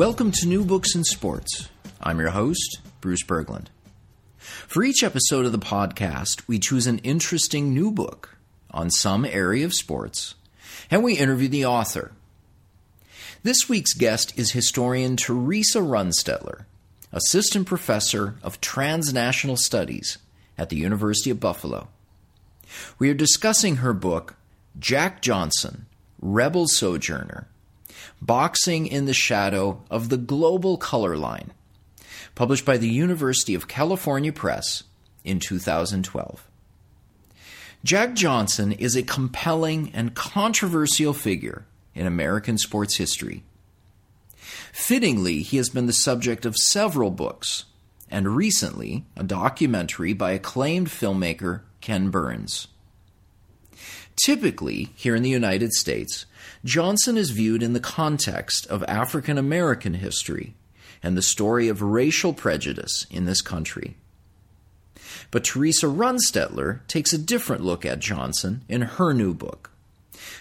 Welcome to New Books in Sports. I'm your host, Bruce Berglund. For each episode of the podcast, we choose an interesting new book on some area of sports, and we interview the author. This week's guest is historian Theresa Runstedtler, assistant professor of transnational studies at the University of Buffalo. We are discussing her book, Jack Johnson, Rebel Sojourner Boxing in the Shadow of the Global Color Line, published by the University of California Press in 2012. Jack Johnson is a compelling and controversial figure in American sports history. Fittingly, he has been the subject of several books, and recently, a documentary by acclaimed filmmaker Ken Burns. Typically, here in the United States, Johnson is viewed in the context of African American history and the story of racial prejudice in this country. But Theresa Runstedtler takes a different look at Johnson in her new book,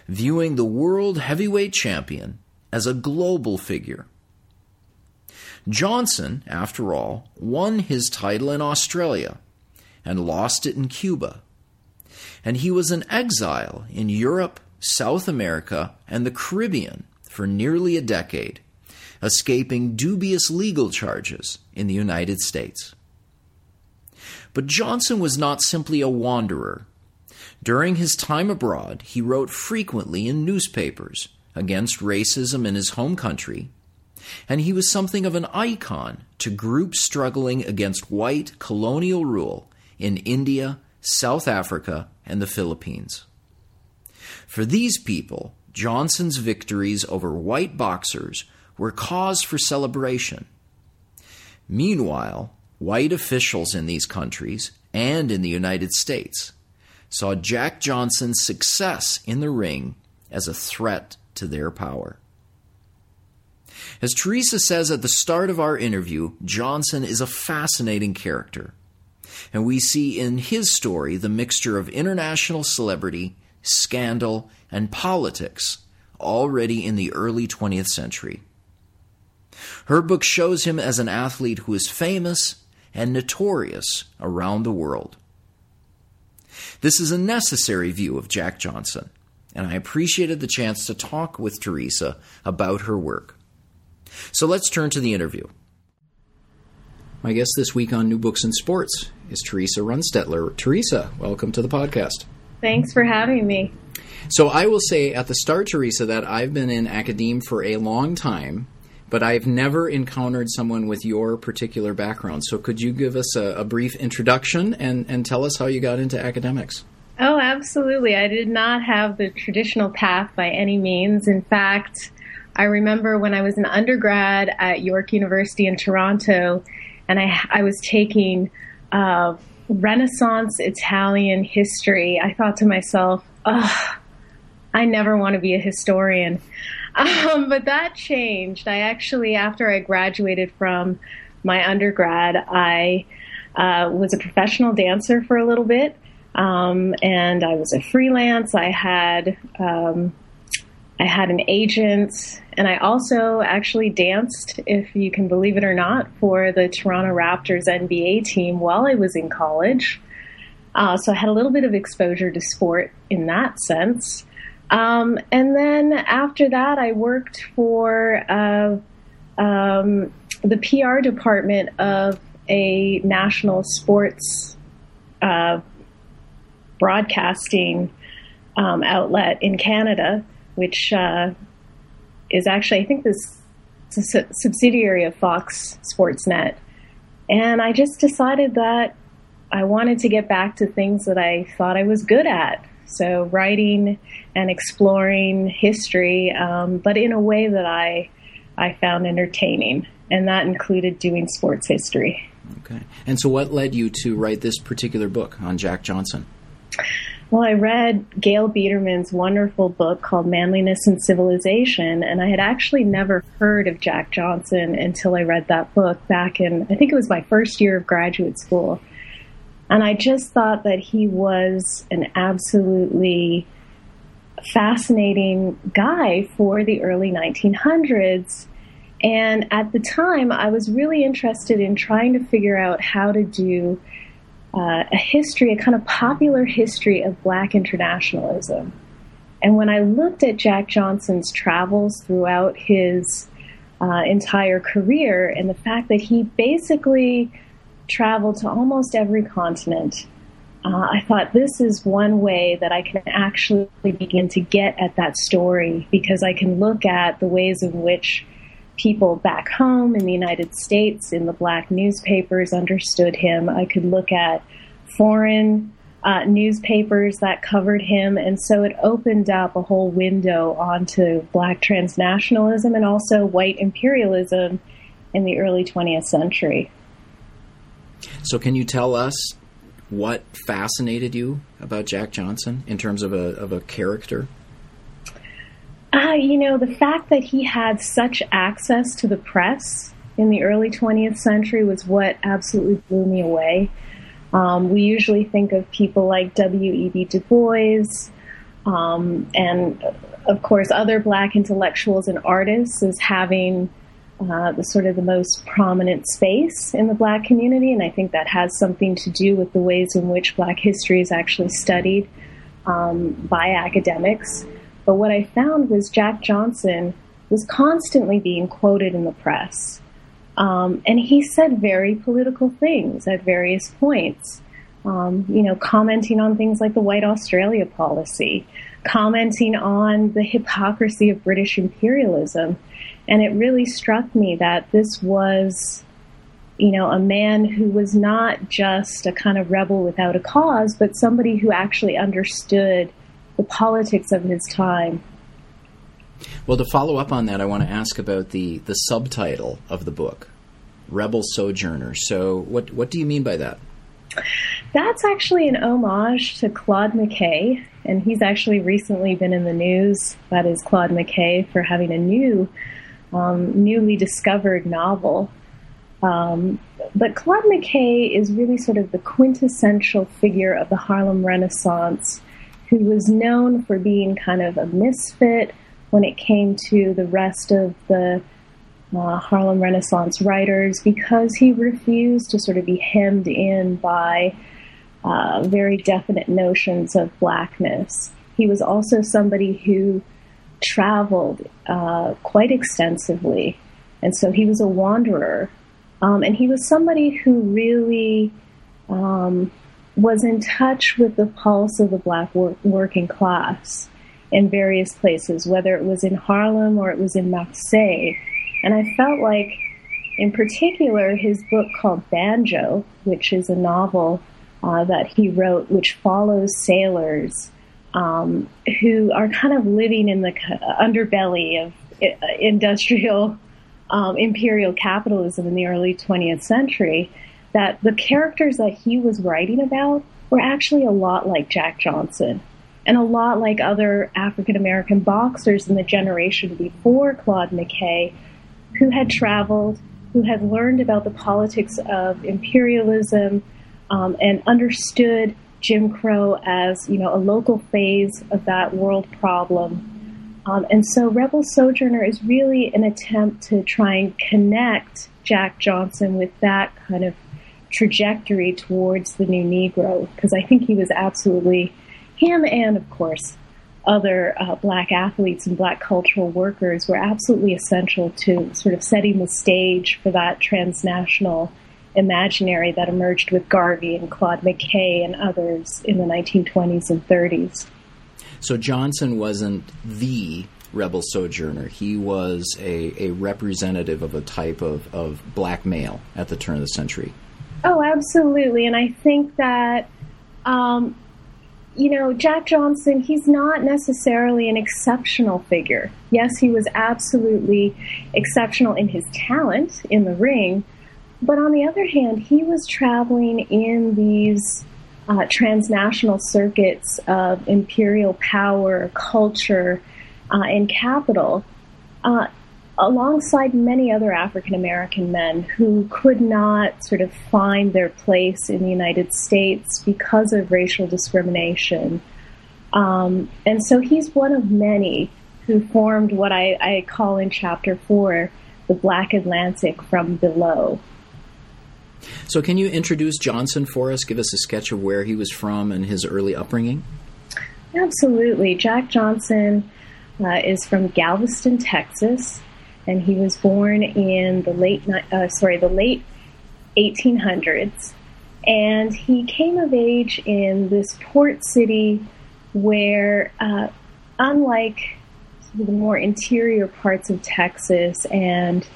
viewing the world heavyweight champion as a global figure. Johnson, after all, won his title in Australia and lost it in Cuba. And he was an exile in Europe South America, and the Caribbean for nearly a decade, escaping dubious legal charges in the United States. But Johnson was not simply a wanderer. During his time abroad, he wrote frequently in newspapers against racism in his home country, and he was something of an icon to groups struggling against white colonial rule in India, South Africa, and the Philippines. For these people, Johnson's victories over white boxers were cause for celebration. Meanwhile, white officials in these countries and in the United States saw Jack Johnson's success in the ring as a threat to their power. As Theresa says at the start of our interview, Johnson is a fascinating character. And we see in his story the mixture of international celebrity scandal, and politics already in the early 20th century. Her book shows him as an athlete who is famous and notorious around the world. This is a necessary view of Jack Johnson, and I appreciated the chance to talk with Theresa about her work. So let's turn to the interview. My guest this week on New Books in Sports is Theresa Runstedtler. Theresa, welcome to the podcast. Thanks for having me. So I will say at the start, Theresa, that I've been in academia for a long time, but I've never encountered someone with your particular background. So could you give us a, a brief introduction and, and tell us how you got into academics? Oh, absolutely. I did not have the traditional path by any means. In fact, I remember when I was an undergrad at York University in Toronto, and I, I was taking uh, Renaissance Italian history, I thought to myself, I never want to be a historian. Um, but that changed. I actually, after I graduated from my undergrad, I uh, was a professional dancer for a little bit. Um, and I was a freelance. I had um, I had an agent, and I also actually danced, if you can believe it or not, for the Toronto Raptors NBA team while I was in college. Uh, so I had a little bit of exposure to sport in that sense. Um, and then after that, I worked for uh, um, the PR department of a national sports uh, broadcasting um, outlet in Canada which uh, is actually, I think, this subsidiary of Fox Sportsnet. And I just decided that I wanted to get back to things that I thought I was good at. So writing and exploring history, um, but in a way that I I found entertaining, and that included doing sports history. Okay. And so, what led you to write this particular book on Jack Johnson? Well, I read Gail Bederman's wonderful book called Manliness and Civilization, and I had actually never heard of Jack Johnson until I read that book back in, I think it was my first year of graduate school. And I just thought that he was an absolutely fascinating guy for the early 1900s. And at the time, I was really interested in trying to figure out how to do uh, a history, a kind of popular history of black internationalism. And when I looked at Jack Johnson's travels throughout his uh, entire career and the fact that he basically traveled to almost every continent, uh, I thought this is one way that I can actually begin to get at that story because I can look at the ways in which people back home in the United States in the black newspapers understood him. I could look at foreign uh, newspapers that covered him, and so it opened up a whole window onto black transnationalism and also white imperialism in the early 20th century. So, can you tell us what fascinated you about Jack Johnson in terms of a, of a character? Uh, you know, the fact that he had such access to the press in the early 20th century was what absolutely blew me away. Um, we usually think of people like W.E.B. Du Bois um, and, of course, other black intellectuals and artists as having uh, the sort of the most prominent space in the black community, and I think that has something to do with the ways in which black history is actually studied um, by academics. But what I found was Jack Johnson was constantly being quoted in the press. Um, and he said very political things at various points. Um, you know, commenting on things like the White Australia policy, commenting on the hypocrisy of British imperialism. And it really struck me that this was, you know, a man who was not just a kind of rebel without a cause, but somebody who actually understood the politics of his time. Well, to follow up on that, I want to ask about the, the subtitle of the book, Rebel Sojourner. So, what, what do you mean by that? That's actually an homage to Claude McKay, and he's actually recently been in the news. That is Claude McKay for having a new, um, newly discovered novel. Um, but Claude McKay is really sort of the quintessential figure of the Harlem Renaissance who was known for being kind of a misfit when it came to the rest of the uh, Harlem Renaissance writers because he refused to sort of be hemmed in by uh, very definite notions of blackness. He was also somebody who traveled uh, quite extensively, and so he was a wanderer. Um, and he was somebody who really um, was in touch with the pulse of the black wor- working class in various places, whether it was in Harlem or it was in Marseille. And I felt like, in particular, his book called Banjo, which is a novel uh, that he wrote, which follows sailors um, who are kind of living in the underbelly of industrial um, imperial capitalism in the early 20th century that the characters that he was writing about were actually a lot like Jack Johnson and a lot like other African American boxers in the generation before Claude McKay who had traveled, who had learned about the politics of imperialism um, and understood Jim Crow as, you know, a local phase of that world problem. Um, and so Rebel Sojourner is really an attempt to try and connect Jack Johnson with that kind of trajectory towards the new Negro because I think he was absolutely him and of course other uh, black athletes and black cultural workers were absolutely essential to sort of setting the stage for that transnational imaginary that emerged with Garvey and Claude McKay and others in the 1920s and 30s. So Johnson wasn't the rebel sojourner. He was a, a representative of a type of, of black male at the turn of the century. Oh, absolutely. And I think that, um, you know, Jack Johnson, he's not necessarily an exceptional figure. Yes, he was absolutely exceptional in his talent in the ring. But on the other hand, he was traveling in these uh, transnational circuits of imperial power, culture, uh, and capital. Uh, alongside many other African American men who could not sort of find their place in the United States because of racial discrimination. Um, and so he's one of many who formed what I, I call in chapter four the Black Atlantic from below. So, can you introduce Johnson for us? Give us a sketch of where he was from and his early upbringing. Absolutely. Jack Johnson uh, is from Galveston, Texas, and he was born in the late uh, sorry the late 1800s. And he came of age in this port city where, uh, unlike the more interior parts of Texas and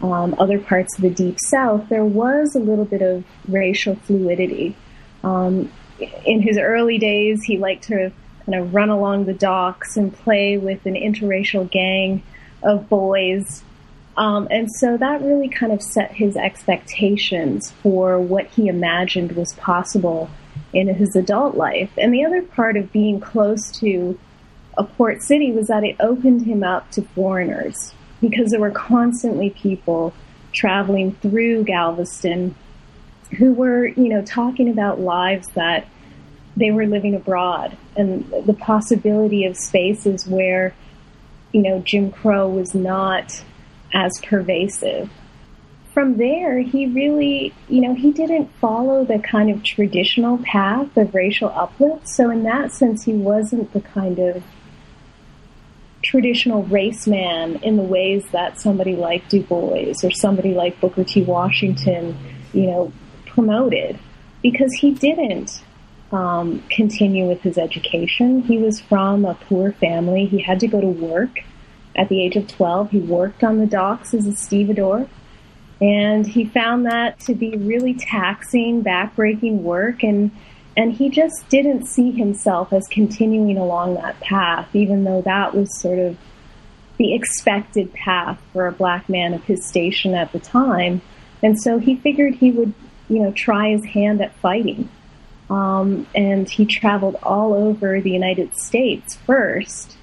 um, other parts of the deep south, there was a little bit of racial fluidity. Um, in his early days, he liked to kind of run along the docks and play with an interracial gang of boys. Um, and so that really kind of set his expectations for what he imagined was possible in his adult life. And the other part of being close to a port city was that it opened him up to foreigners because there were constantly people traveling through Galveston who were, you know, talking about lives that they were living abroad and the possibility of spaces where, you know, Jim Crow was not as pervasive. From there, he really, you know, he didn't follow the kind of traditional path of racial uplift. So, in that sense, he wasn't the kind of traditional race man in the ways that somebody like Du Bois or somebody like Booker T. Washington, you know, promoted because he didn't um, continue with his education. He was from a poor family. He had to go to work at the age of 12. He worked on the docks as a stevedore. And he found that to be really taxing, backbreaking work. And and he just didn't see himself as continuing along that path, even though that was sort of the expected path for a black man of his station at the time. And so he figured he would, you know, try his hand at fighting. Um, and he traveled all over the United States first,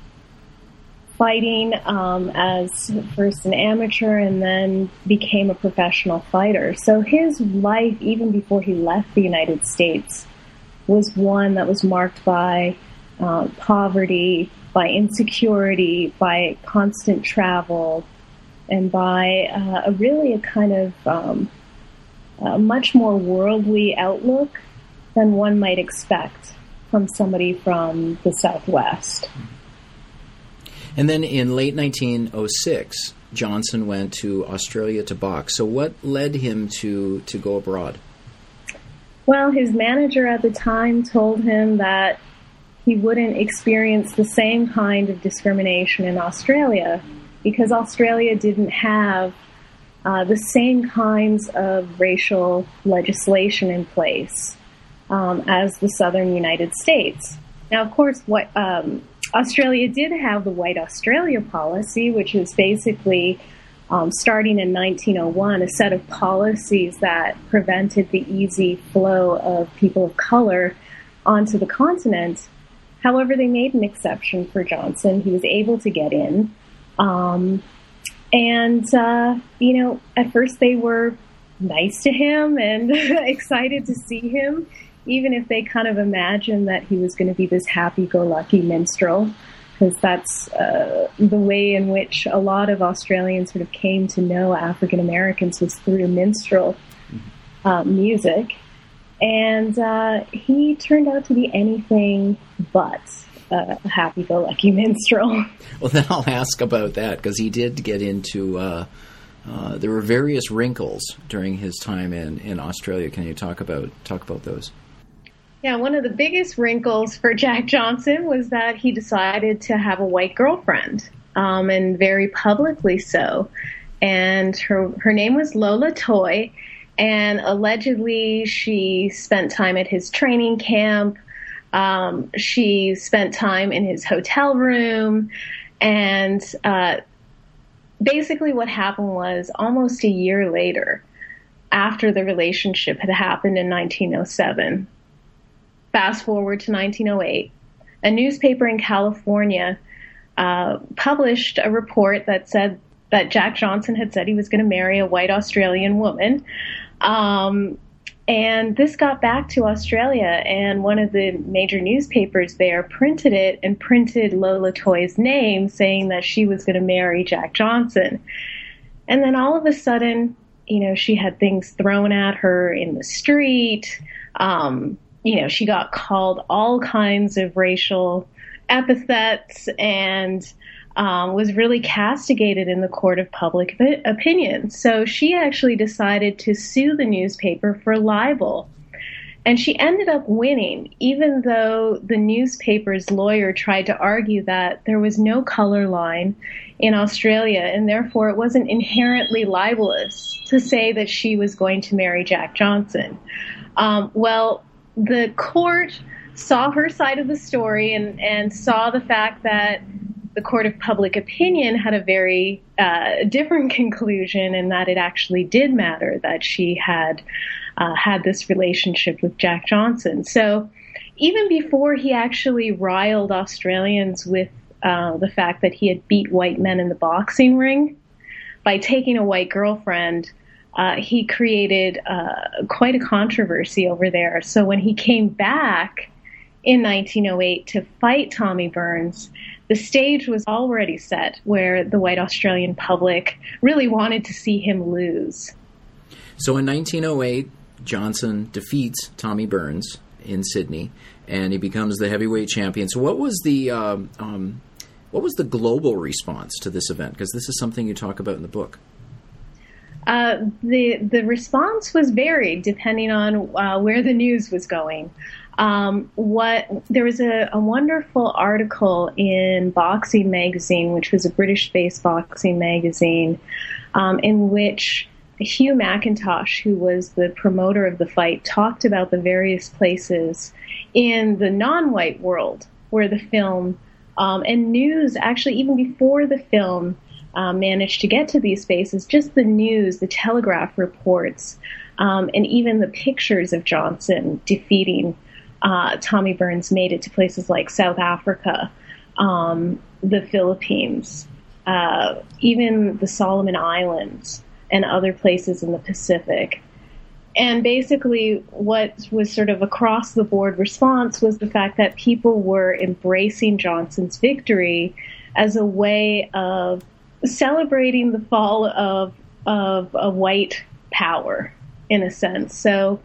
fighting um, as first an amateur and then became a professional fighter. So his life, even before he left the United States, was one that was marked by uh, poverty, by insecurity, by constant travel, and by uh, a really a kind of um, a much more worldly outlook than one might expect from somebody from the Southwest. And then in late 1906, Johnson went to Australia to box. So, what led him to, to go abroad? Well, his manager at the time told him that he wouldn't experience the same kind of discrimination in Australia because Australia didn't have uh, the same kinds of racial legislation in place um, as the southern United States. Now, of course, what um, Australia did have the White Australia policy, which is basically um, starting in 1901, a set of policies that prevented the easy flow of people of color onto the continent. However, they made an exception for Johnson. He was able to get in. Um, and, uh, you know, at first they were nice to him and excited to see him, even if they kind of imagined that he was going to be this happy go lucky minstrel because that's uh, the way in which a lot of Australians sort of came to know African Americans was through minstrel uh, music. And uh, he turned out to be anything but a happy go lucky minstrel. Well, then I'll ask about that because he did get into. Uh, uh, there were various wrinkles during his time in, in Australia. Can you talk about talk about those? Yeah, one of the biggest wrinkles for Jack Johnson was that he decided to have a white girlfriend, um, and very publicly so. And her her name was Lola Toy, and allegedly she spent time at his training camp. Um, she spent time in his hotel room, and uh, basically what happened was almost a year later, after the relationship had happened in 1907 fast forward to 1908, a newspaper in California uh, published a report that said that Jack Johnson had said he was going to marry a white Australian woman. Um, and this got back to Australia, and one of the major newspapers there printed it and printed Lola Toy's name, saying that she was going to marry Jack Johnson. And then all of a sudden, you know, she had things thrown at her in the street. Um, you know, she got called all kinds of racial epithets and um, was really castigated in the court of public opinion. So she actually decided to sue the newspaper for libel. And she ended up winning, even though the newspaper's lawyer tried to argue that there was no color line in Australia, and therefore it wasn't inherently libelous to say that she was going to marry Jack Johnson. Um, well, the court saw her side of the story and, and saw the fact that the court of public opinion had a very uh, different conclusion and that it actually did matter that she had uh, had this relationship with Jack Johnson. So even before he actually riled Australians with uh, the fact that he had beat white men in the boxing ring by taking a white girlfriend, uh, he created uh, quite a controversy over there. So when he came back in 1908 to fight Tommy Burns, the stage was already set where the white Australian public really wanted to see him lose. So in 1908, Johnson defeats Tommy Burns in Sydney, and he becomes the heavyweight champion. So, what was the um, um, what was the global response to this event? Because this is something you talk about in the book. Uh, the the response was varied depending on uh, where the news was going. Um, what there was a, a, wonderful article in Boxing Magazine, which was a British-based boxing magazine, um, in which Hugh McIntosh, who was the promoter of the fight, talked about the various places in the non white world where the film um, and news, actually, even before the film uh, managed to get to these spaces, just the news, the telegraph reports, um, and even the pictures of Johnson defeating uh, Tommy Burns made it to places like South Africa, um, the Philippines, uh, even the Solomon Islands and other places in the Pacific. And basically, what was sort of across the board response was the fact that people were embracing Johnson's victory as a way of celebrating the fall of of a white power, in a sense. So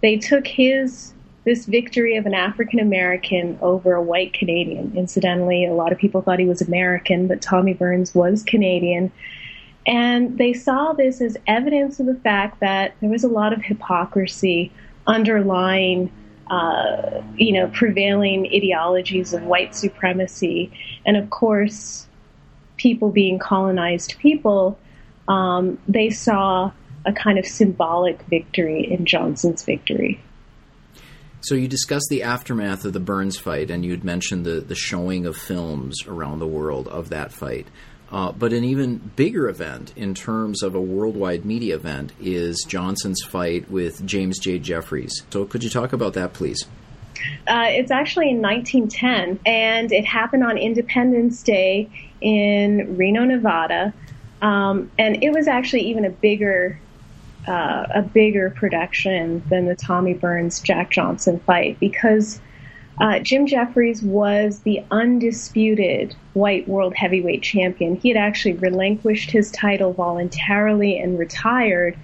they took his this victory of an African American over a white Canadian. Incidentally, a lot of people thought he was American, but Tommy Burns was Canadian. And they saw this as evidence of the fact that there was a lot of hypocrisy underlying, uh, you know, prevailing ideologies of white supremacy. And of course, people being colonized people, um, they saw a kind of symbolic victory in Johnson's victory. So you discussed the aftermath of the Burns fight, and you had mentioned the, the showing of films around the world of that fight. Uh, but an even bigger event in terms of a worldwide media event is Johnson's fight with James J. Jeffries. So could you talk about that, please? Uh, it's actually in 1910, and it happened on Independence Day in Reno, Nevada. Um, and it was actually even a bigger, uh, a bigger production than the Tommy Burns Jack Johnson fight because uh, Jim Jeffries was the undisputed white world heavyweight champion. He had actually relinquished his title voluntarily and retired.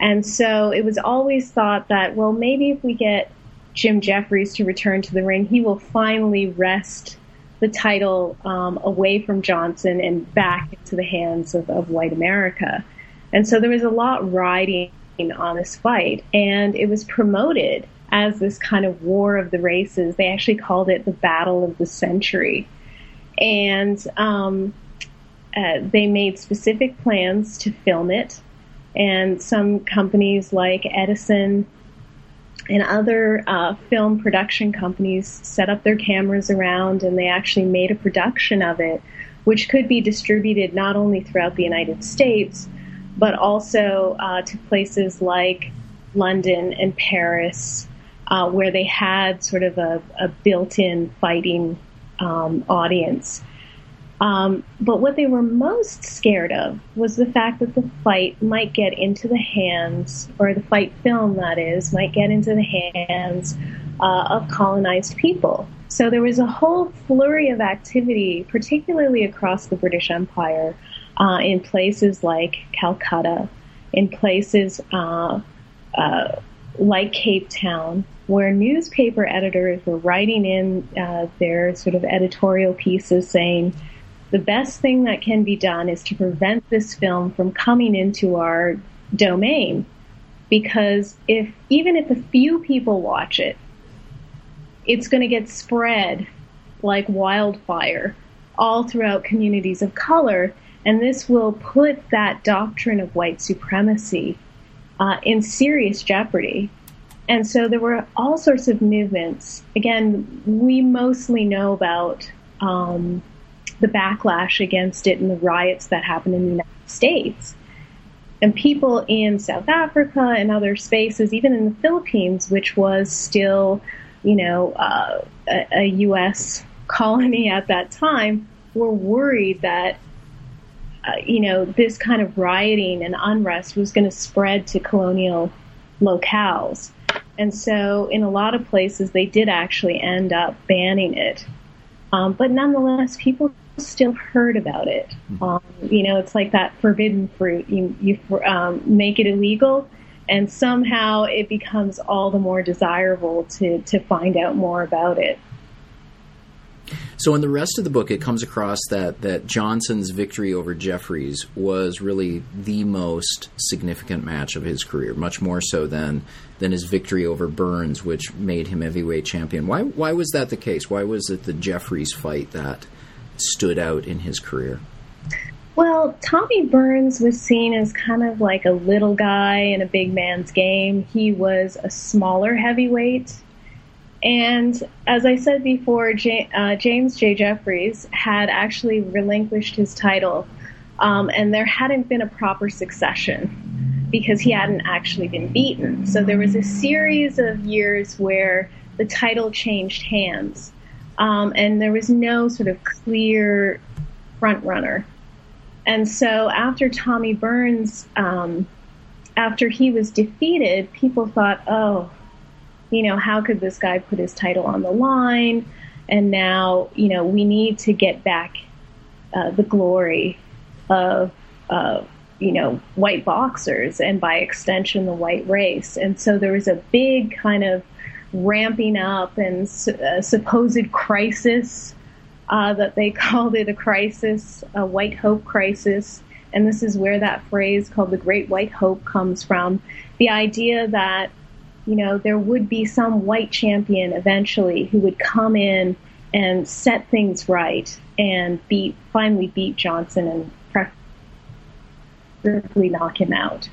And so it was always thought that, well, maybe if we get Jim Jeffries to return to the ring, he will finally wrest the title um, away from Johnson and back into the hands of, of white America. And so there was a lot riding on this fight, and it was promoted as this kind of war of the races. They actually called it the Battle of the Century. And um, uh, they made specific plans to film it. And some companies like Edison and other uh, film production companies set up their cameras around and they actually made a production of it, which could be distributed not only throughout the United States, but also uh, to places like London and Paris uh, where they had sort of a, a built-in fighting um, audience. Um, but what they were most scared of was the fact that the fight might get into the hands, or the fight film that is, might get into the hands uh, of colonized people. So there was a whole flurry of activity, particularly across the British Empire, uh, in places like Calcutta, in places uh, uh, like Cape Town, where newspaper editors were writing in uh, their sort of editorial pieces saying, the best thing that can be done is to prevent this film from coming into our domain. Because if, even if a few people watch it, it's going to get spread like wildfire all throughout communities of color. And this will put that doctrine of white supremacy uh, in serious jeopardy. And so there were all sorts of movements. Again, we mostly know about um, the backlash against it and the riots that happened in the United States. And people in South Africa and other spaces, even in the Philippines, which was still, you know, uh, a, a U.S. colony at that time, were worried that uh, you know, this kind of rioting and unrest was going to spread to colonial locales. And so, in a lot of places, they did actually end up banning it. Um, but nonetheless, people still heard about it. Hmm. Um, you know, it's like that forbidden fruit. You, you um, make it illegal, and somehow it becomes all the more desirable to, to find out more about it. So in the rest of the book, it comes across that that Johnson's victory over Jeffries was really the most significant match of his career, much more so than than his victory over Burns, which made him heavyweight champion. Why why was that the case? Why was it the Jeffries fight that stood out in his career? Well, Tommy Burns was seen as kind of like a little guy in a big man's game. He was a smaller heavyweight and as I said before, J- uh, James J. Jeffries had actually relinquished his title, um, and there hadn't been a proper succession because he hadn't actually been beaten. So there was a series of years where the title changed hands, um, and there was no sort of clear front runner. And so after Tommy Burns, um, after he was defeated, people thought, oh, you know, how could this guy put his title on the line? And now, you know, we need to get back uh, the glory of, uh, you know, white boxers and by extension the white race. And so there was a big kind of ramping up and uh, supposed crisis uh, that they called it a crisis, a white hope crisis. And this is where that phrase called the Great White Hope comes from. The idea that you know, there would be some white champion eventually who would come in and set things right and beat, finally beat Johnson and preferably knock him out.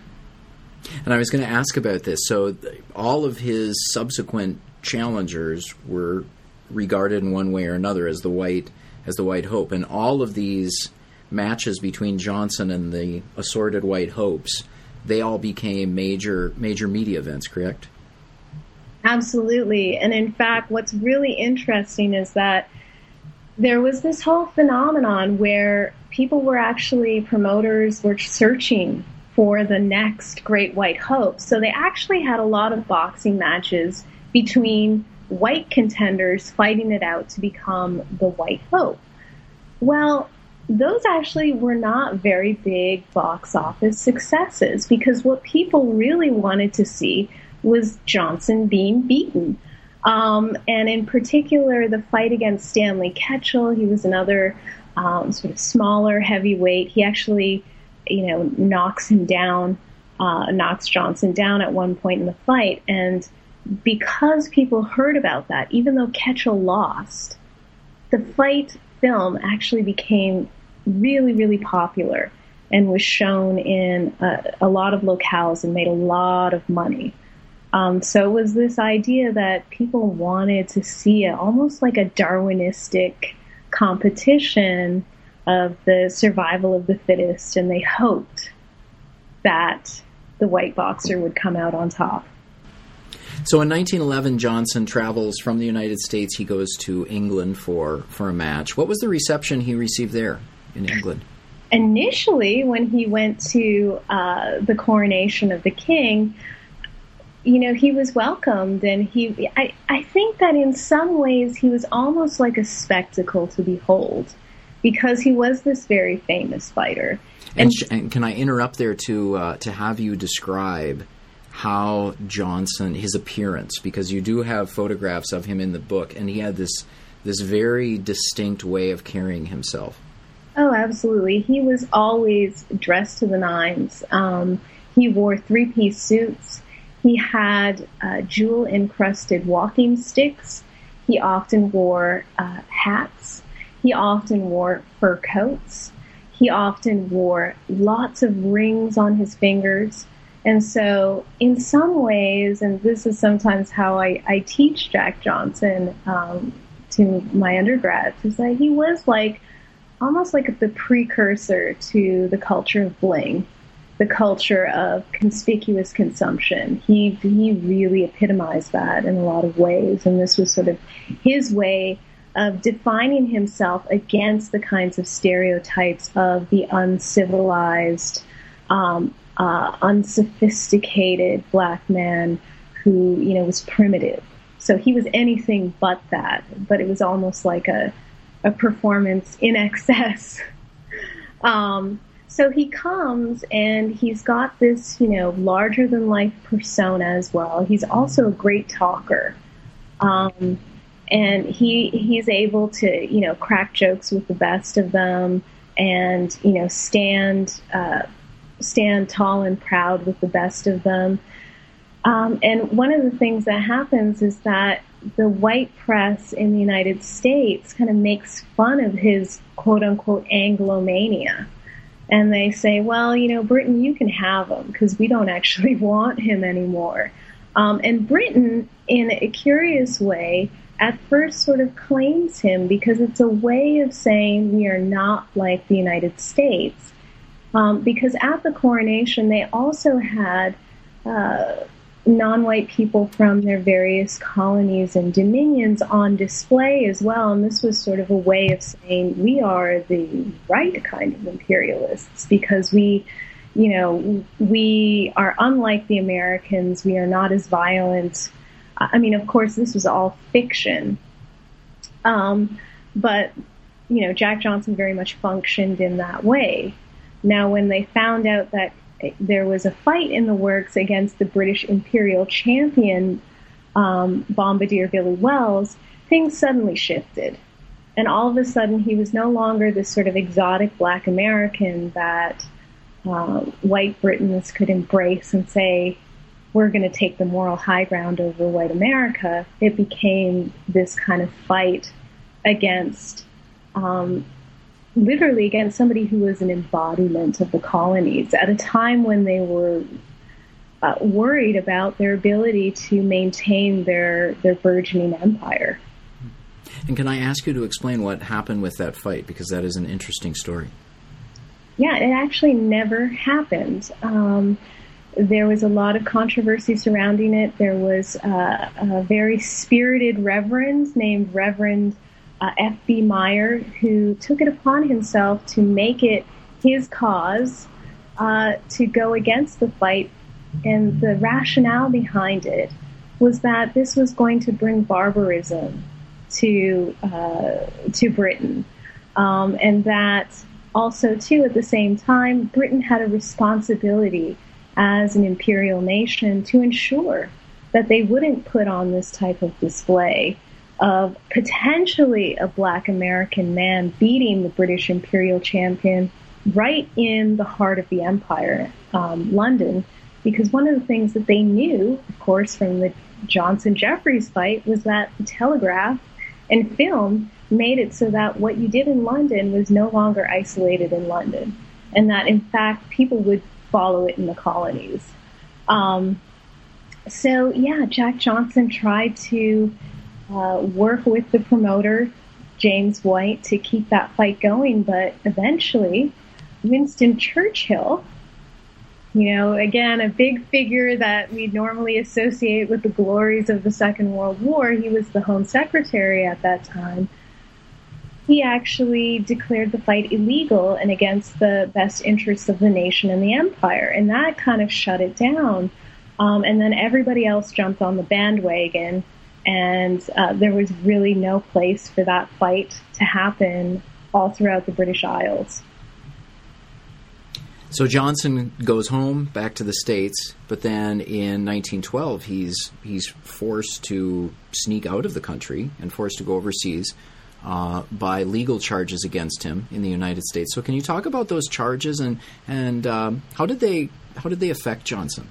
And I was going to ask about this. So, all of his subsequent challengers were regarded in one way or another as the white as the white hope, and all of these matches between Johnson and the assorted white hopes, they all became major major media events. Correct? Absolutely. And in fact, what's really interesting is that there was this whole phenomenon where people were actually, promoters were searching for the next Great White Hope. So they actually had a lot of boxing matches between white contenders fighting it out to become the White Hope. Well, those actually were not very big box office successes because what people really wanted to see was Johnson being beaten. Um, and in particular, the fight against Stanley Ketchel, he was another um, sort of smaller heavyweight. He actually, you know, knocks him down, uh, knocks Johnson down at one point in the fight. And because people heard about that, even though Ketchel lost, the fight film actually became really, really popular and was shown in a, a lot of locales and made a lot of money. Um, so it was this idea that people wanted to see it almost like a Darwinistic competition of the survival of the fittest, and they hoped that the white boxer would come out on top. So in 1911, Johnson travels from the United States. He goes to England for, for a match. What was the reception he received there in England? Initially, when he went to uh, the coronation of the king, you know, he was welcomed and he, I, I think that in some ways he was almost like a spectacle to behold because he was this very famous fighter. And, and, and can I interrupt there to uh, to have you describe how Johnson his appearance because you do have photographs of him in the book, and he had this this very distinct way of carrying himself. Oh, absolutely. He was always dressed to the nines. Um, he wore three piece suits. He had uh, jewel encrusted walking sticks. He often wore uh, hats. He often wore fur coats. He often wore lots of rings on his fingers. And so, in some ways, and this is sometimes how I, I teach Jack Johnson um, to my undergrads, is that he was like almost like the precursor to the culture of bling the culture of conspicuous consumption. He he really epitomized that in a lot of ways, and this was sort of his way of defining himself against the kinds of stereotypes of the uncivilized, um, uh, unsophisticated black man who you know was primitive. So he was anything but that, but it was almost like a a performance in excess. um, so he comes and he's got this, you know, larger than life persona as well. He's also a great talker. Um, and he he's able to, you know, crack jokes with the best of them and, you know, stand uh, stand tall and proud with the best of them. Um, and one of the things that happens is that the white press in the United States kind of makes fun of his quote unquote Anglomania and they say, well, you know, Britain, you can have him because we don't actually want him anymore. Um, and Britain, in a curious way, at first sort of claims him because it's a way of saying we are not like the United States. Um, because at the coronation, they also had uh, non-white people from their various colonies and dominions on display as well. And this was sort of a way of saying we are the right kind of imperialists because we, you know, we are unlike the Americans. We are not as violent. I mean, of course, this was all fiction. Um, but, you know, Jack Johnson very much functioned in that way. Now, when they found out that there was a fight in the works against the British Imperial champion um, bombardier Billy Wells, things suddenly shifted. And all of a sudden, he was no longer this sort of exotic black American that uh, white Britons could embrace and say, we're going to take the moral high ground over white America. It became this kind of fight against um, literally against somebody who was an embodiment of the colonies at a time when they were uh, worried about their ability to maintain their their burgeoning empire. And can I ask you to explain what happened with that fight because that is an interesting story. Yeah, it actually never happened. Um, there was a lot of controversy surrounding it. There was uh, a very spirited reverend named Reverend uh, F.B. Meyer, who took it upon himself to make it his cause uh, to go against the fight. And the rationale behind it was that this was going to bring barbarism to uh, to Britain, um, and that also too at the same time Britain had a responsibility as an imperial nation to ensure that they wouldn't put on this type of display of potentially a black American man beating the British imperial champion right in the heart of the empire, um, London, because one of the things that they knew, of course, from the Johnson Jeffries fight was that the telegraph and film made it so that what you did in London was no longer isolated in London, and that in fact people would follow it in the colonies. Um, so yeah, Jack Johnson tried to uh, work with the promoter, James White, to keep that fight going. But eventually, Winston Churchill, you know, again, a big figure that we normally associate with the glories of the Second World War, he was the Home Secretary at that time. He actually declared the fight illegal and against the best interests of the nation and the empire, and that kind of shut it down. Um, and then everybody else jumped on the bandwagon and uh, there was really no place for that fight to happen all throughout the British Isles. So Johnson goes home back to the states, but then in 1912 he's he's forced to sneak out of the country and forced to go overseas uh, by legal charges against him in the United States. So can you talk about those charges and and um, how did they how did they affect Johnson?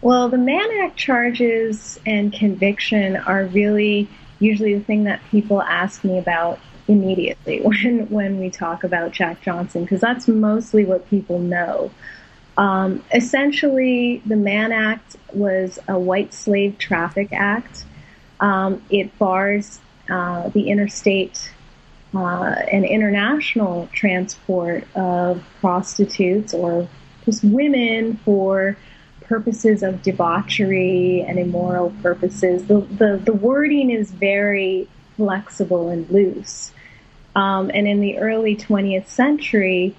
Well, the Mann Act charges and conviction are really usually the thing that people ask me about immediately when when we talk about Jack Johnson because that's mostly what people know. Um, essentially, the Mann Act was a white slave traffic act. Um, it bars uh, the interstate uh, and international transport of prostitutes or just women for purposes of debauchery and immoral purposes. The, the, the wording is very flexible and loose. Um, and in the early 20th century,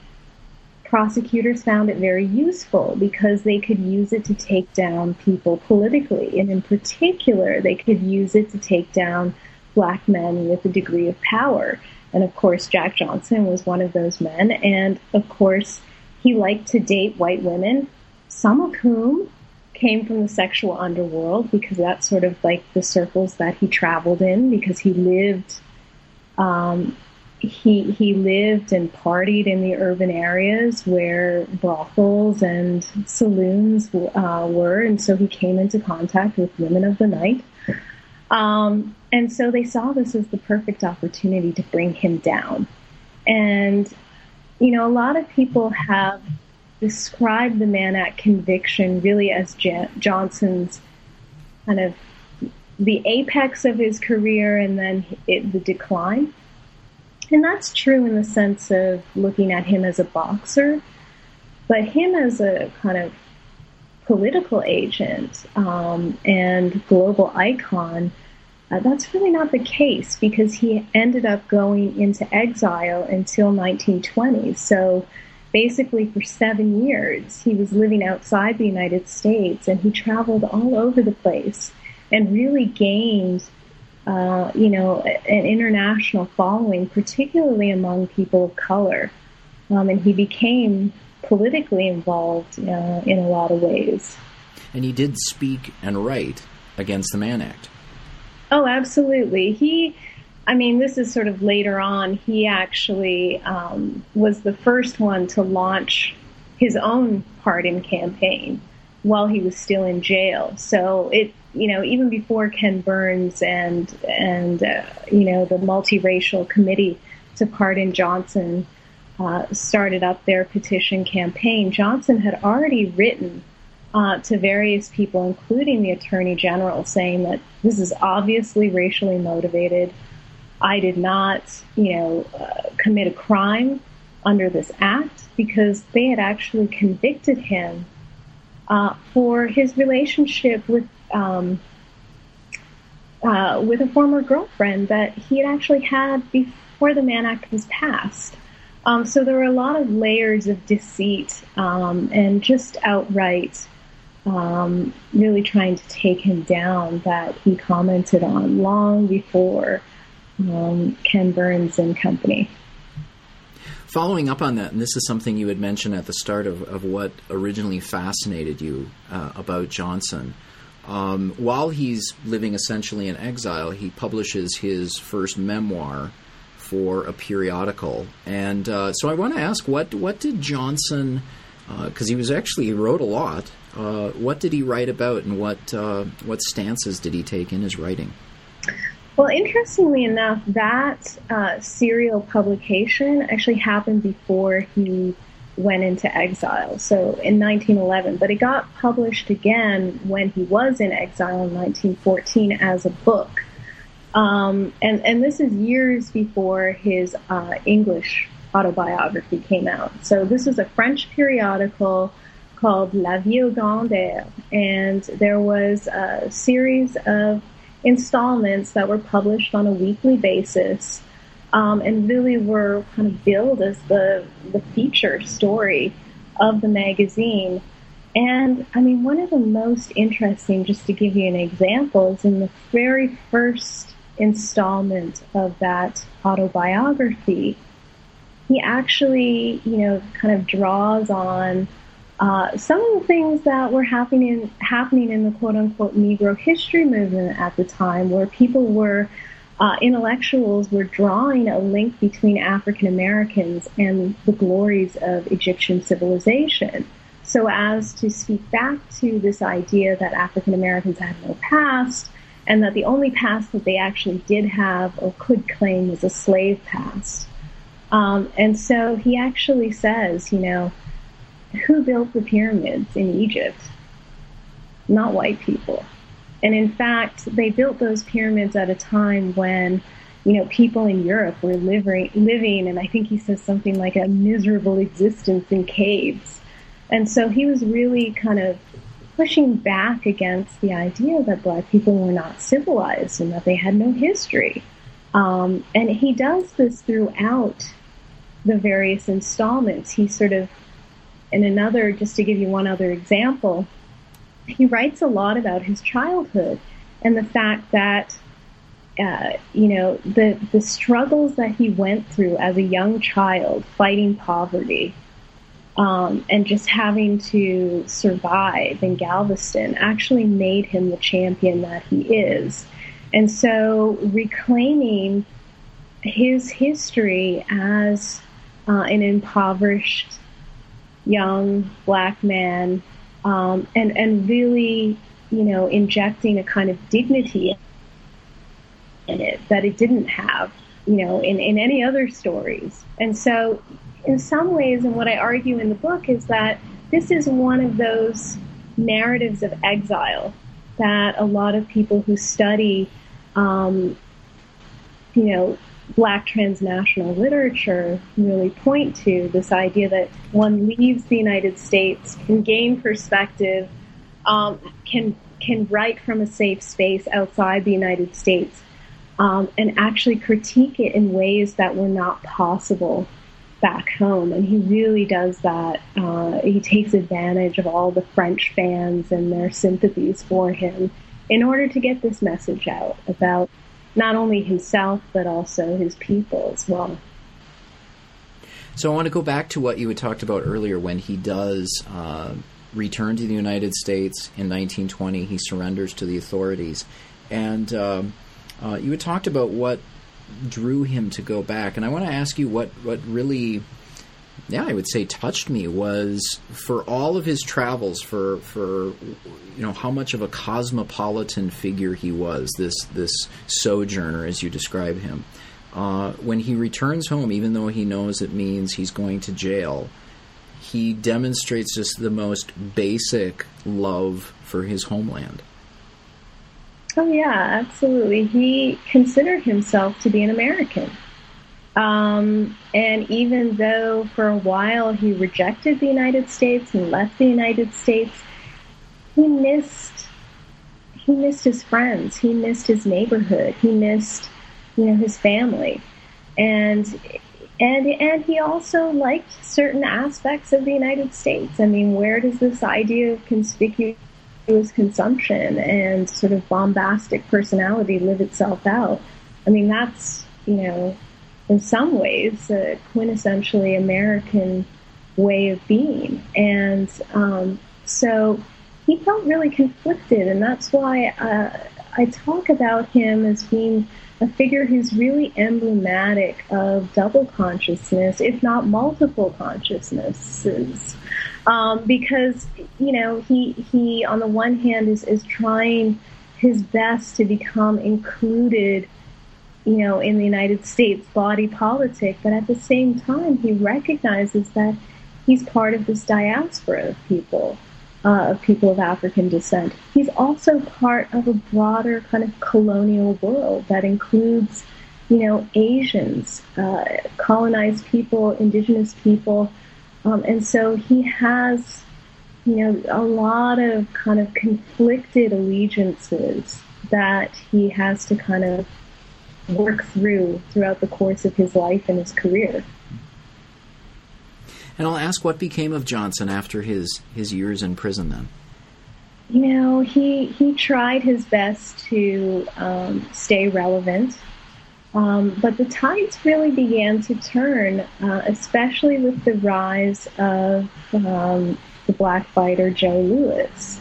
prosecutors found it very useful because they could use it to take down people politically. And in particular, they could use it to take down black men with a degree of power. And of course, Jack Johnson was one of those men. And of course, he liked to date white women, some of whom came from the sexual underworld because that's sort of like the circles that he traveled in because he lived um, he he lived and partied in the urban areas where brothels and saloons uh, were, and so he came into contact with women of the night. Um, and so they saw this as the perfect opportunity to bring him down. And you know, a lot of people have described the Mann Act conviction really as Jan- Johnson's kind of the apex of his career and then it, the decline. And that's true in the sense of looking at him as a boxer, but him as a kind of political agent um, and global icon, uh, that's really not the case because he ended up going into exile until 1920. So basically, for seven years, he was living outside the United States and he traveled all over the place and really gained uh, you know, an international following, particularly among people of color. Um, and he became politically involved uh, in a lot of ways. And he did speak and write against the Mann Act. Oh, absolutely. He, I mean, this is sort of later on. He actually um, was the first one to launch his own pardon campaign while he was still in jail. So it you know, even before Ken Burns and and uh, you know the multiracial committee to pardon Johnson uh, started up their petition campaign, Johnson had already written uh, to various people, including the Attorney General, saying that this is obviously racially motivated. I did not, you know, uh, commit a crime under this act because they had actually convicted him uh, for his relationship with um, uh, with a former girlfriend that he had actually had before the Mann Act was passed. Um, so there were a lot of layers of deceit um, and just outright um, really trying to take him down that he commented on long before um, Ken Burns and company. Following up on that, and this is something you had mentioned at the start of, of what originally fascinated you uh, about Johnson. Um, while he's living essentially in exile, he publishes his first memoir for a periodical. And uh, so I want to ask, what what did Johnson? Because uh, he was actually he wrote a lot. Uh, what did he write about, and what uh, what stances did he take in his writing? Well, interestingly enough, that uh, serial publication actually happened before he went into exile, so in 1911. But it got published again when he was in exile in 1914 as a book. Um, and, and this is years before his uh, English autobiography came out. So this was a French periodical called La Vie au Grand Air, and there was a series of installments that were published on a weekly basis um, and really were kind of billed as the the feature story of the magazine. And I mean, one of the most interesting, just to give you an example, is in the very first installment of that autobiography, he actually, you know, kind of draws on uh, some of the things that were happening happening in the quote unquote Negro history movement at the time, where people were uh, intellectuals were drawing a link between African Americans and the glories of Egyptian civilization. So as to speak back to this idea that African Americans had no past, and that the only past that they actually did have or could claim was a slave past. Um, and so he actually says, you know, who built the pyramids in Egypt? Not white people. And in fact, they built those pyramids at a time when, you know, people in Europe were living, living, and I think he says something like a miserable existence in caves. And so he was really kind of pushing back against the idea that black people were not civilized and that they had no history. Um, and he does this throughout the various installments. He sort of in another, just to give you one other example, he writes a lot about his childhood and the fact that, uh, you know, the, the struggles that he went through as a young child fighting poverty um, and just having to survive in Galveston actually made him the champion that he is. And so reclaiming his history as uh, an impoverished young black man, um, and and really, you know, injecting a kind of dignity in it that it didn't have, you know, in in any other stories. And so, in some ways, and what I argue in the book is that this is one of those narratives of exile that a lot of people who study, um, you know, black transnational literature really point to this idea that one leaves the United States, can gain perspective, um, can can write from a safe space outside the United States, um, and actually critique it in ways that were not possible back home. And he really does that. Uh, he takes advantage of all the French fans and their sympathies for him in order to get this message out about not only himself but also his people as well. So I want to go back to what you had talked about earlier when he does uh, return to the United States in 1920. He surrenders to the authorities, and um, uh, you had talked about what drew him to go back, and I want to ask you what what really yeah, I would say touched me was for all of his travels, for for you know how much of a cosmopolitan figure he was. This this sojourner, as you describe him, uh, when he returns home, even though he knows it means he's going to jail, he demonstrates just the most basic love for his homeland. Oh yeah, absolutely. He considered himself to be an American. Um, and even though for a while he rejected the United States and left the United States, he missed he missed his friends, he missed his neighborhood, he missed you know his family, and and and he also liked certain aspects of the United States. I mean, where does this idea of conspicuous consumption and sort of bombastic personality live itself out? I mean, that's you know in some ways, a quintessentially American way of being. And um, so he felt really conflicted, and that's why uh, I talk about him as being a figure who's really emblematic of double consciousness, if not multiple consciousnesses. Um, because you know he he on the one hand is is trying his best to become included you know, in the United States body politic, but at the same time, he recognizes that he's part of this diaspora of people, uh, of people of African descent. He's also part of a broader kind of colonial world that includes, you know, Asians, uh, colonized people, indigenous people, um, and so he has, you know, a lot of kind of conflicted allegiances that he has to kind of work through throughout the course of his life and his career. And I'll ask what became of Johnson after his, his years in prison then? you know, he he tried his best to um, stay relevant, um, but the tides really began to turn, uh, especially with the rise of um, the black fighter Joe Louis,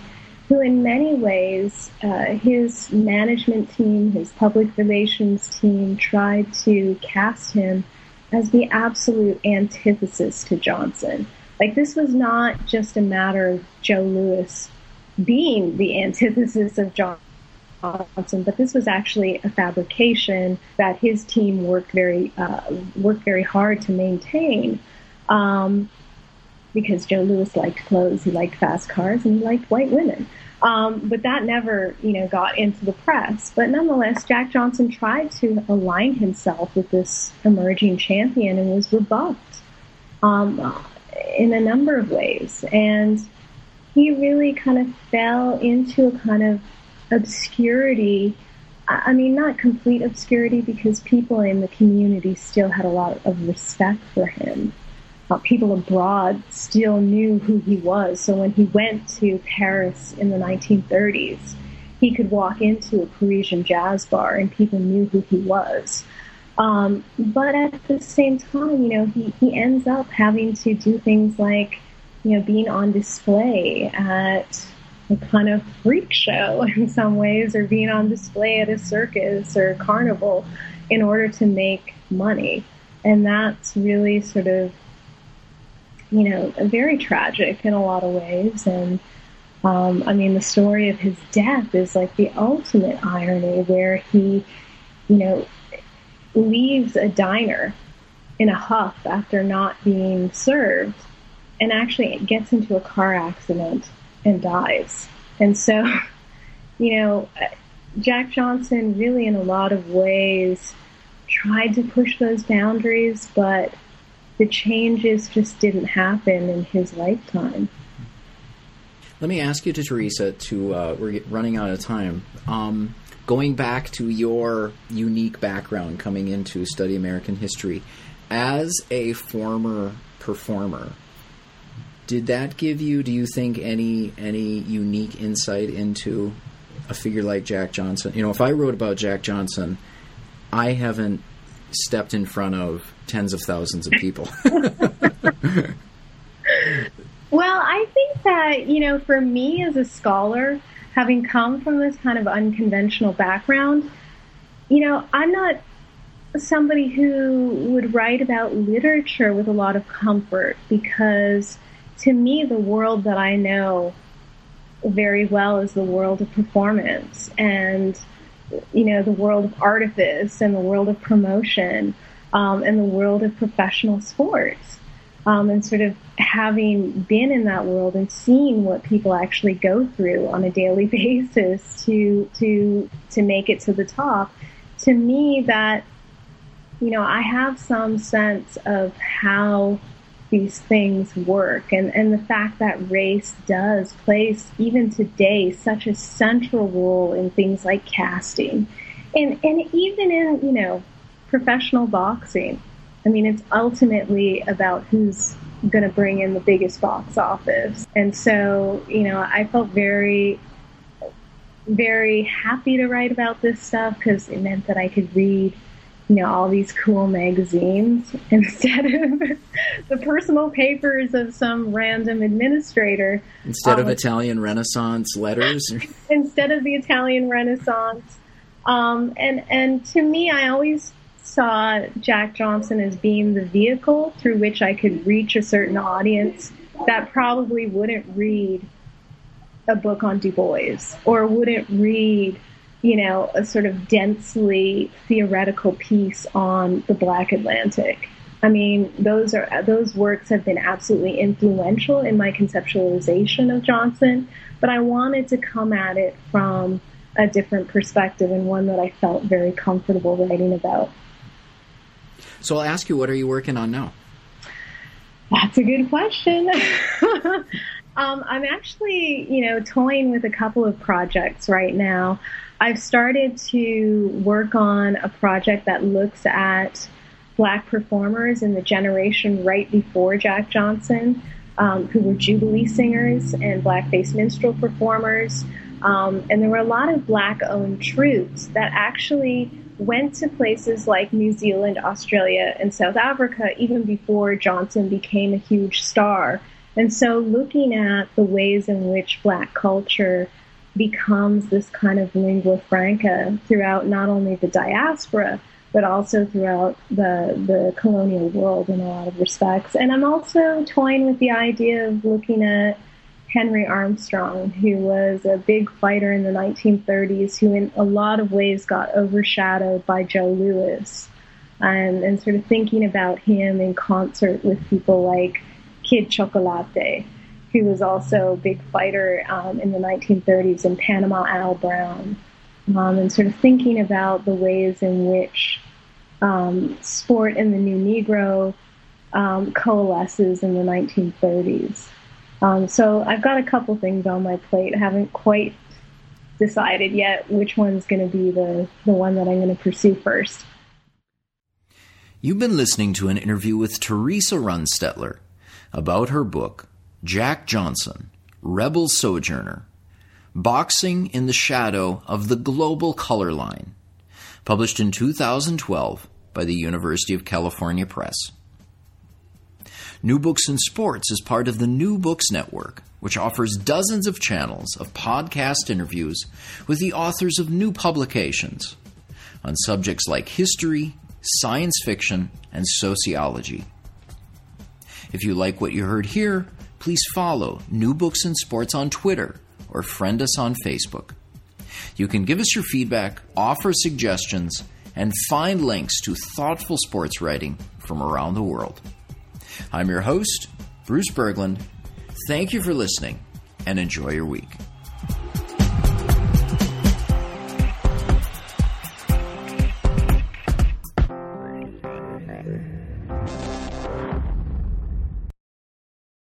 who, in many ways, uh, his management team, his public relations team, tried to cast him as the absolute antithesis to Johnson. Like this was not just a matter of Joe Louis being the antithesis of Johnson, but this was actually a fabrication that his team worked very uh, worked very hard to maintain. Um, because Joe Louis liked clothes, he liked fast cars, and he liked white women. Um, but that never, you know, got into the press. But nonetheless, Jack Johnson tried to align himself with this emerging champion and was rebuffed um, in a number of ways. And he really kind of fell into a kind of obscurity. I mean, not complete obscurity because people in the community still had a lot of respect for him. Uh, people abroad still knew who he was. So when he went to Paris in the 1930s, he could walk into a Parisian jazz bar and people knew who he was. Um, but at the same time, you know, he, he ends up having to do things like you know, being on display at a kind of freak show in some ways, or being on display at a circus or carnival in order to make money. And that's really sort of, you know, very tragic in a lot of ways. And um, I mean, the story of his death is like the ultimate irony where he, you know, leaves a diner in a huff after not being served and actually gets into a car accident and dies. And so, you know, Jack Johnson really, in a lot of ways, tried to push those boundaries, but the changes just didn't happen in his lifetime. Let me ask you to Theresa. To uh, we're running out of time. Um, going back to your unique background, coming into study American history, as a former performer, did that give you, do you think, any any unique insight into a figure like Jack Johnson? You know, if I wrote about Jack Johnson, I haven't stepped in front of tens of thousands of people. well, I think that, you know, for me as a scholar, having come from this kind of unconventional background, you know, I'm not somebody who would write about literature with a lot of comfort because to me, the world that I know very well is the world of performance and, you know, the world of artifice and the world of promotion um, and the world of professional sports. Um, and sort of having been in that world and seeing what people actually go through on a daily basis to to to make it to the top, to me that you know I have some sense of how these things work. And, and the fact that race does place even today such a central role in things like casting. And and even in you know professional boxing i mean it's ultimately about who's going to bring in the biggest box office. And so you know i felt very very happy to write about this stuff because it meant that i could read you know, all these cool magazines instead of the personal papers of some random administrator. Instead um, of Italian Renaissance letters? instead of the Italian Renaissance. Um, and, and to me, I always saw Jack Johnson as being the vehicle through which I could reach a certain audience that probably wouldn't read a book on Du Bois or wouldn't read you know, a sort of densely theoretical piece on the Black Atlantic. I mean, those are those works have been absolutely influential in my conceptualization of Johnson, but I wanted to come at it from a different perspective and one that I felt very comfortable writing about. So I'll ask you, what are you working on now? That's a good question. um, I'm actually, you know, toying with a couple of projects right now. I've started to work on a project that looks at black performers in the generation right before Jack Johnson. um, who were Jubilee singers and blackface minstrel performers. Um, and there were a lot of black owned troupes that actually went to places like New Zealand, Australia, and South Africa even before Johnson became a huge star. And so, looking at the ways in which black culture becomes this kind of lingua franca throughout not only the diaspora, but also throughout the, the colonial world in a lot of respects. And I'm also toying with the idea of looking at Henry Armstrong, who was a big fighter in the 1930s, who in a lot of ways got overshadowed by Joe Louis, and, um, and sort of thinking about him in concert with people like Kid Chocolate, who was also a big fighter um, in the 1930s, in Panama Al Brown, um, and sort of thinking about the ways in which um, sport and the new Negro um, coalesces in the 1930s. Um, so I've got a couple things on my plate. I haven't quite decided yet which one's going to be the, the one that I'm going to pursue first. You've been listening to an interview with Theresa Runstedtler about her book, Jack Johnson, Rebel Sojourner Boxing in the Shadow of the Global Color Line, published in 2012 by the University of California Press. New Books in Sports is part of the New Books Network, which offers dozens of channels of podcast interviews with the authors of new publications on subjects like history, science fiction, and sociology. If you like what you heard here, please follow New Books and Sports on Twitter or friend us on Facebook. You can give us your feedback, offer suggestions, and find links to thoughtful sports writing from around the world. I'm your host, Bruce Berglund. Thank you for listening and enjoy your week.